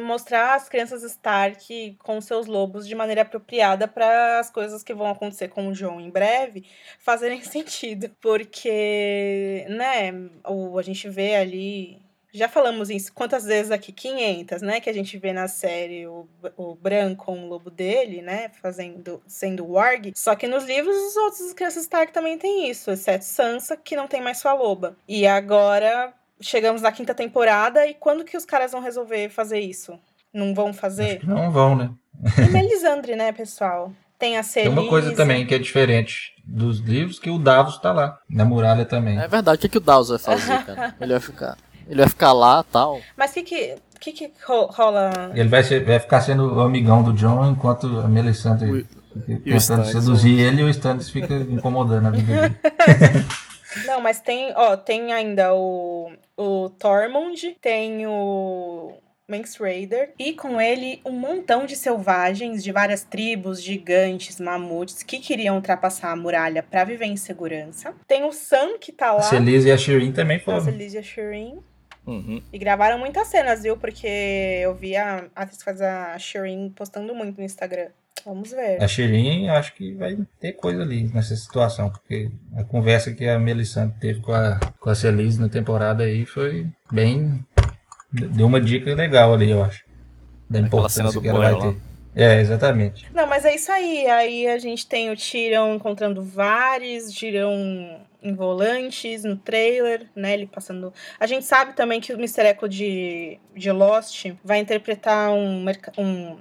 Mostrar as crianças Stark com seus lobos de maneira apropriada para as coisas que vão acontecer com o John em breve fazerem sentido. Porque, né, o, a gente vê ali. Já falamos isso quantas vezes aqui? 500, né? Que a gente vê na série o, o Bran com o lobo dele, né? Fazendo, sendo Warg. Só que nos livros, os outros crianças Stark também tem isso, exceto Sansa, que não tem mais sua loba. E agora chegamos na quinta temporada e quando que os caras vão resolver fazer isso? Não vão Acho fazer? que não vão, né? E Melisandre, né, pessoal? Tem a Tem Celise. uma coisa também que é diferente dos livros, que o Davos tá lá, na muralha também. É verdade, o que, que o Dawes vai fazer, cara? Ele vai ficar. Ele vai ficar lá tal. Mas o que que, que que ro- rola? Ele vai, ser, vai ficar sendo o amigão do John, enquanto a Melisandre O- tentando Stannis, seduzir ele e o Stannis fica incomodando a vida dele. Não, mas tem, ó, tem ainda o, o Tormund, tem o Manx Raider, e com ele um montão de selvagens de várias tribos, gigantes, mamutes, que queriam ultrapassar a muralha pra viver em segurança. Tem o Sam, que tá A lá, Celise e a Shireen também a foram. Celise e a Shireen. Uhum. E gravaram muitas cenas, viu? Porque eu vi a atriz que faz a Shireen postando muito no Instagram. Vamos ver. A Shireen, acho que vai ter coisa ali nessa situação, porque a conversa que a Melisandre teve com a, com a Celise na temporada aí foi bem. Deu uma dica legal ali, eu acho. Da importância cena do que ela vai lá. ter. É, exatamente. Não, mas é isso aí. Aí a gente tem o Tyrion encontrando vários, Tyrion em volantes, no trailer, né? Ele passando. A gente sabe também que o Mr. Echo de, de Lost vai interpretar um, um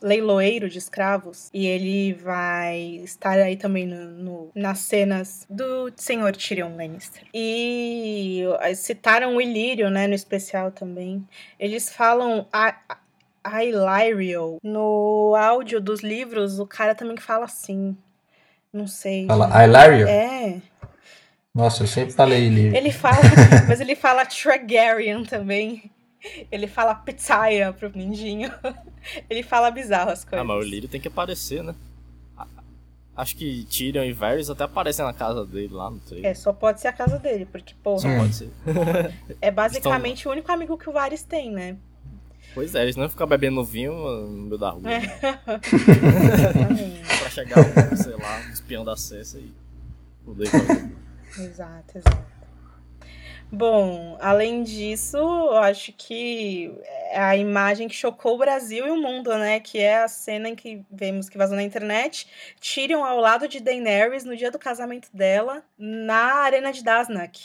leiloeiro de escravos e ele vai estar aí também no, no, nas cenas do senhor Tyrion Lannister. E citaram o Ilírio, né, no especial também. Eles falam a, a Illyrio. No áudio dos livros, o cara também fala assim. Não sei. Fala Illyrio? É. Nossa, eu sempre falei Illyrio. Ele fala, mas ele fala Targaryen também. Ele fala pizzaia pro Mindinho. Ele fala bizarro as coisas. Ah, mas o Lírio tem que aparecer, né? Acho que Tyrion e Varys até aparecem na casa dele lá no trailer. É, só pode ser a casa dele, porque, porra. Só pode ser. é basicamente Estão... o único amigo que o Varys tem, né? Pois é, eles não ficam bebendo vinho no meio da rua. É. pra chegar sei lá, um espião da Cessa e. Exato, exato. Bom, além disso, eu acho que é a imagem que chocou o Brasil e o mundo, né? Que é a cena em que vemos que vazou na internet. Tyrion ao lado de Daenerys no dia do casamento dela, na Arena de Dasnak.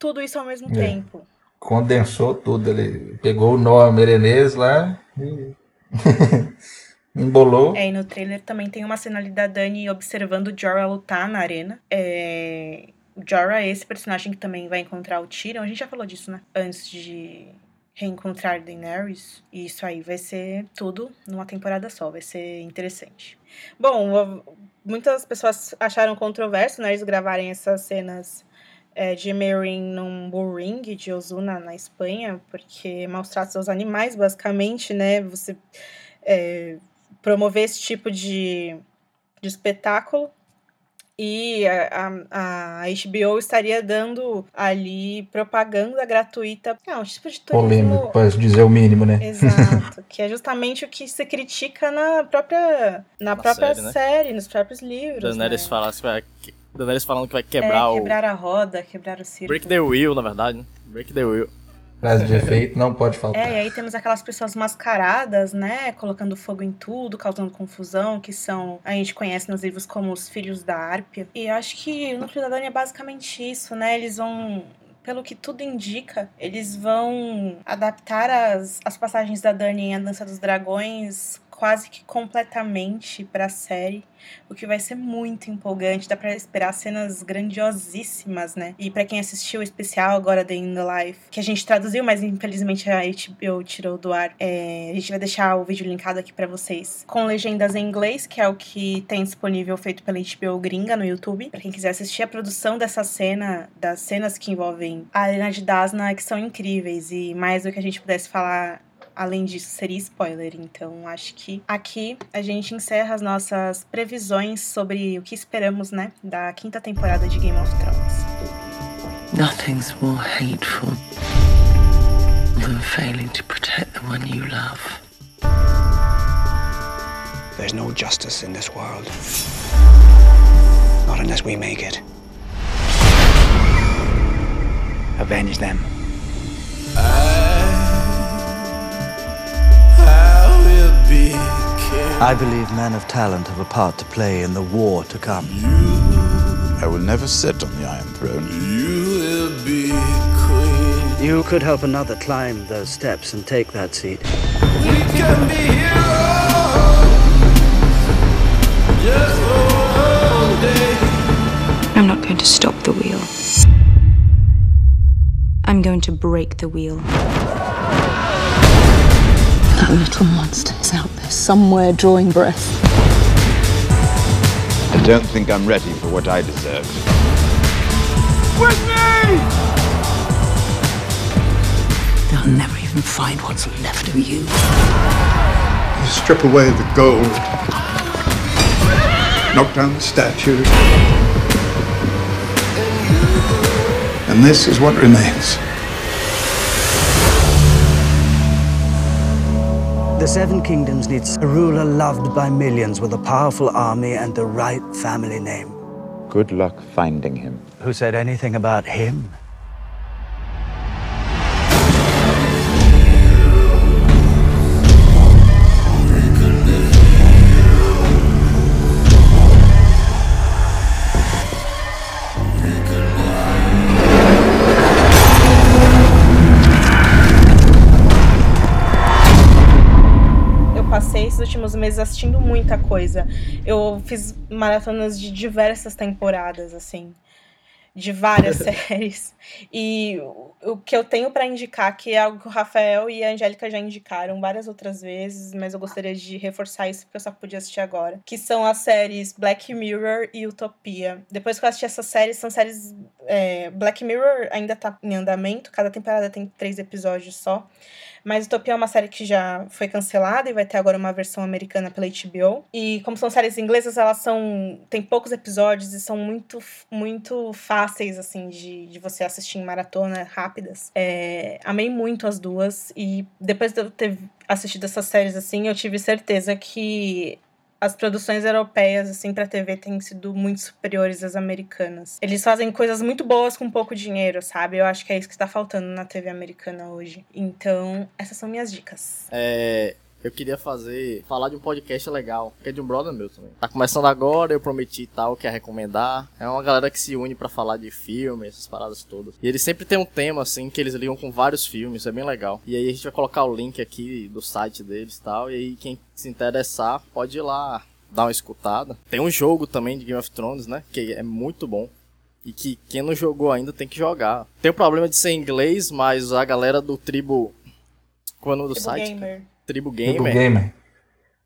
Tudo isso ao mesmo é. tempo. Condensou tudo. Ele pegou o nó merenês lá e. Embolou. É, e no trailer também tem uma cena ali da Dani observando o Jorah lutar na arena. É Jorah é esse personagem que também vai encontrar o Tyrion. A gente já falou disso, né? Antes de reencontrar Daenerys. E isso aí vai ser tudo numa temporada só. Vai ser interessante. Bom, muitas pessoas acharam controverso, né? Eles gravarem essas cenas é, de Meereen num bull ring de Ozuna, na Espanha. Porque maus tratos aos animais, basicamente, né? Você é, promover esse tipo de, de espetáculo e a, a, a, HBO estaria dando ali propaganda gratuita. É um tipo de turismo... Polêmico, para dizer o mínimo, né? Exato. que é justamente o que se critica na própria, na, na própria série, né? série, nos próprios livros. Daenerys né? Daenerys falando que vai quebrar é, o... quebrar a roda, quebrar o círculo. Break the wheel, na verdade, né? Break the wheel. Frase de efeito não pode faltar. É, e aí temos aquelas pessoas mascaradas, né? Colocando fogo em tudo, causando confusão, que são. A gente conhece nos livros como os filhos da Árpia. E acho que o núcleo da Dani é basicamente isso, né? Eles vão pelo que tudo indica, eles vão adaptar as, as passagens da Dani em A Dança dos Dragões quase que completamente para a série, o que vai ser muito empolgante. Dá para esperar cenas grandiosíssimas, né? E para quem assistiu o especial agora The In the Life, que a gente traduziu, mas infelizmente a HBO tirou do ar, é, a gente vai deixar o vídeo linkado aqui para vocês com legendas em inglês, que é o que tem disponível feito pela HBO gringa no YouTube. Para quem quiser assistir a produção dessa cena, das cenas que envolvem a Arena de Dasna, que são incríveis e mais do que a gente pudesse falar Além disso, seria spoiler, então acho que aqui a gente encerra as nossas previsões sobre o que esperamos, né, da quinta temporada de Game of Thrones. Nothing's more hateful than failing to protect the one you love. There's no justice in this world. Not unless we make it. Avenge them. I believe men of talent have a part to play in the war to come. I will never sit on the Iron Throne. You will be queen. You could help another climb those steps and take that seat. We can be heroes. Just for day. I'm not going to stop the wheel. I'm going to break the wheel. That little monster is out there somewhere drawing breath. I don't think I'm ready for what I deserve. With me! They'll never even find what's left of you. You strip away the gold, knock down the statues, and this is what remains. The Seven Kingdoms needs a ruler loved by millions with a powerful army and the right family name. Good luck finding him. Who said anything about him? Últimos meses assistindo muita coisa. Eu fiz maratonas de diversas temporadas, assim de várias séries. E o que eu tenho para indicar, que é algo que o Rafael e a Angélica já indicaram várias outras vezes, mas eu gostaria de reforçar isso porque eu só podia assistir agora, que são as séries Black Mirror e Utopia. Depois que eu assisti essas séries, são séries. É, Black Mirror ainda tá em andamento, cada temporada tem três episódios só. Mas Utopia é uma série que já foi cancelada e vai ter agora uma versão americana pela HBO. E como são séries inglesas, elas são. tem poucos episódios e são muito, muito fáceis, assim, de, de você assistir em maratona rápidas. É, amei muito as duas. E depois de eu ter assistido essas séries assim, eu tive certeza que as produções europeias, assim, pra TV têm sido muito superiores às americanas. Eles fazem coisas muito boas com pouco dinheiro, sabe? Eu acho que é isso que está faltando na TV americana hoje. Então, essas são minhas dicas. É, eu queria fazer, falar de um podcast legal, que é de um brother meu também. Tá começando agora, eu prometi tal, que é recomendar. É uma galera que se une para falar de filmes, essas paradas todas. E eles sempre tem um tema, assim, que eles ligam com vários filmes, é bem legal. E aí a gente vai colocar o link aqui do site deles e tal, e aí quem se interessar pode ir lá dar uma escutada. Tem um jogo também de Game of Thrones, né, que é muito bom. E que quem não jogou ainda tem que jogar. Tem o problema de ser inglês, mas a galera do tribo. Qual é o nome do Tribo site? Gamer. Tribo Gamer gamer.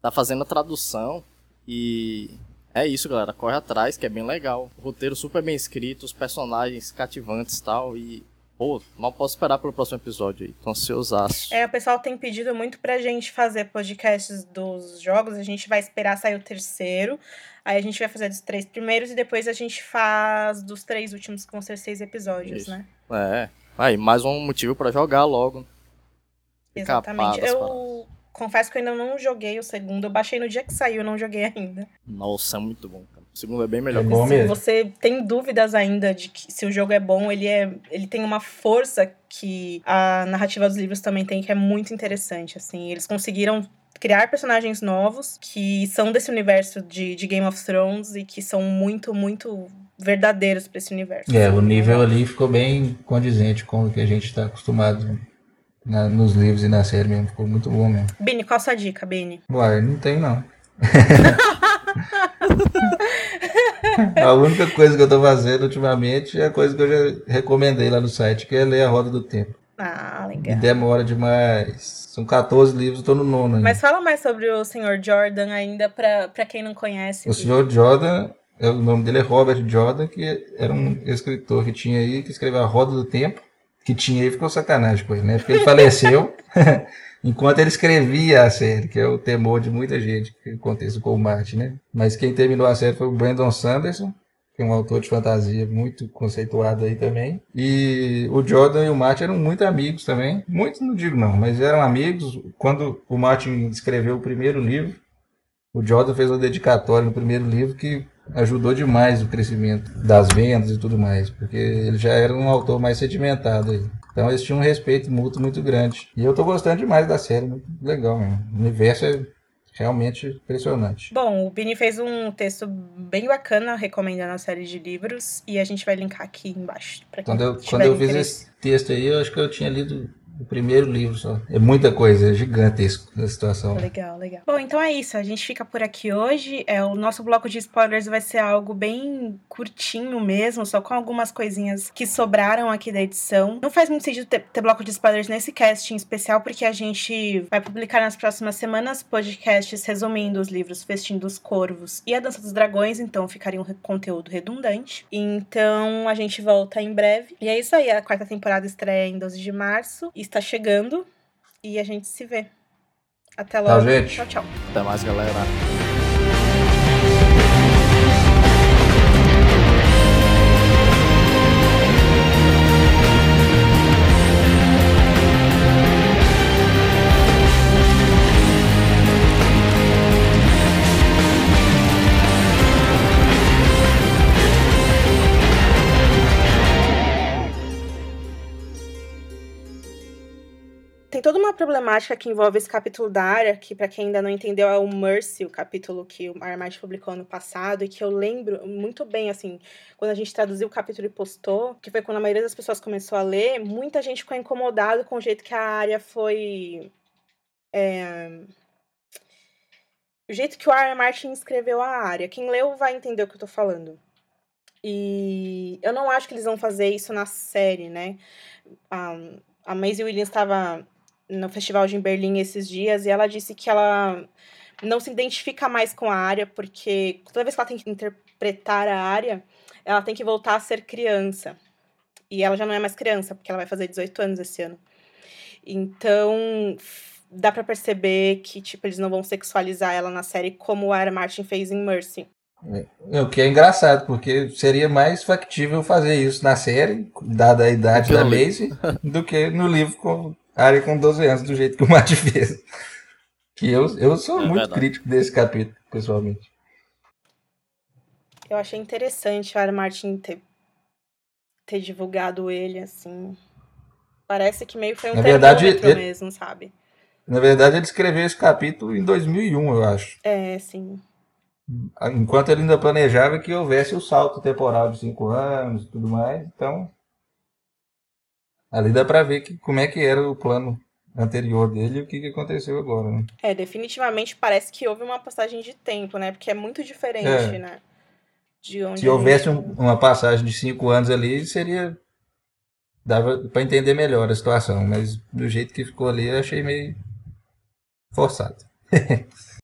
tá fazendo a tradução e é isso, galera. Corre atrás, que é bem legal. O roteiro super bem escrito, os personagens cativantes e tal. E, pô, mal posso esperar pelo próximo episódio aí. Tô ansiosaço. É, o pessoal tem pedido muito pra gente fazer podcasts dos jogos. A gente vai esperar sair o terceiro. Aí a gente vai fazer dos três primeiros e depois a gente faz dos três últimos, que vão ser seis episódios, Isso. né? É. Aí, mais um motivo pra jogar logo. Exatamente. Eu. Confesso que eu ainda não joguei o segundo. Eu baixei no dia que saiu, eu não joguei ainda. Nossa, é muito bom, cara. O segundo é bem melhor. É que o bom Se mesmo. você tem dúvidas ainda de que se o jogo é bom, ele é ele tem uma força que a narrativa dos livros também tem que é muito interessante, assim. Eles conseguiram criar personagens novos que são desse universo de, de Game of Thrones e que são muito, muito verdadeiros pra esse universo. É, o nível ali ficou bem condizente com o que a gente está acostumado na- nos livros e na série mesmo. Ficou muito bom mesmo. Bini, qual a sua dica, Bini? Uai, não tem não. a única coisa que eu tô fazendo ultimamente é a coisa que eu já recomendei lá no site, que é ler A Roda do Tempo. Ah, E legal. demora demais. São 14 livros, eu tô no nono ainda. Mas fala mais sobre o Sr. Jordan ainda pra, pra quem não conhece. O senhor Jordan, é, o nome dele é Robert Jordan, que era um escritor que tinha aí, que escreveu A Roda do Tempo, que tinha aí, ficou sacanagem com ele, né? Porque ele faleceu enquanto ele escrevia a série, que é o temor de muita gente que acontece com o Martin, né? Mas quem terminou a série foi o Brandon Sanderson, que é um autor de fantasia muito conceituado aí também. E o Jordan e o Martin eram muito amigos também. Muito não digo não, mas eram amigos. Quando o Martin escreveu o primeiro livro, o Jordan fez uma dedicatória no primeiro livro que ajudou demais o crescimento das vendas e tudo mais, porque ele já era um autor mais sedimentado aí. Então eles tinham um respeito mútuo muito grande. E eu tô gostando demais da série, muito legal mesmo. O universo é realmente impressionante. Bom, o Bini fez um texto bem bacana recomendando a série de livros e a gente vai linkar aqui embaixo. Quando eu, quando eu fiz esse texto aí, eu acho que eu tinha lido o primeiro livro só. É muita coisa, é gigantesco a situação. Legal, legal. Bom, então é isso. A gente fica por aqui hoje. É, o nosso bloco de spoilers vai ser algo bem curtinho mesmo, só com algumas coisinhas que sobraram aqui da edição. Não faz muito sentido ter, ter bloco de spoilers nesse cast em especial, porque a gente vai publicar nas próximas semanas podcasts resumindo os livros Festim dos Corvos e A Dança dos Dragões, então ficaria um conteúdo redundante. Então a gente volta em breve. E é isso aí. A quarta temporada estreia em 12 de março e está chegando. E a gente se vê. Até logo. gente. Tchau, tchau. Até mais, galera. Tem toda uma problemática que envolve esse capítulo da área, que pra quem ainda não entendeu é o Mercy, o capítulo que o Armad publicou ano passado, e que eu lembro muito bem, assim, quando a gente traduziu o capítulo e postou, que foi quando a maioria das pessoas começou a ler, muita gente ficou incomodado com o jeito que a área foi. é, o jeito que o R. Martin escreveu a área. Quem leu vai entender o que eu tô falando. E eu não acho que eles vão fazer isso na série, né? A, a Maisie Williams estava no festival de Berlim esses dias e ela disse que ela não se identifica mais com a área, porque toda vez que ela tem que interpretar a área, ela tem que voltar a ser criança. E ela já não é mais criança, porque ela vai fazer 18 anos esse ano. Então, dá para perceber que, tipo, eles não vão sexualizar ela na série como o Aaron Martin fez em Mercy. É, o que é engraçado, porque seria mais factível fazer isso na série, dada a idade da Maisie, do que no livro com área com 12 anos, do jeito que o Matt fez. Que eu, eu sou é muito verdade. crítico desse capítulo, pessoalmente. Eu achei interessante o Aaron Martin ter, ter divulgado ele, assim. Parece que meio foi um na verdade, ele, mesmo, sabe? Na verdade, ele escreveu esse capítulo em 2001, eu acho. É, sim. Enquanto ele ainda planejava que houvesse o salto temporal de cinco anos e tudo mais, então ali dá para ver que, como é que era o plano anterior dele e o que, que aconteceu agora, né? É, definitivamente parece que houve uma passagem de tempo, né? Porque é muito diferente, é. né? De onde Se houvesse um, uma passagem de cinco anos ali, seria dava para entender melhor a situação, mas do jeito que ficou ali, eu achei meio forçado.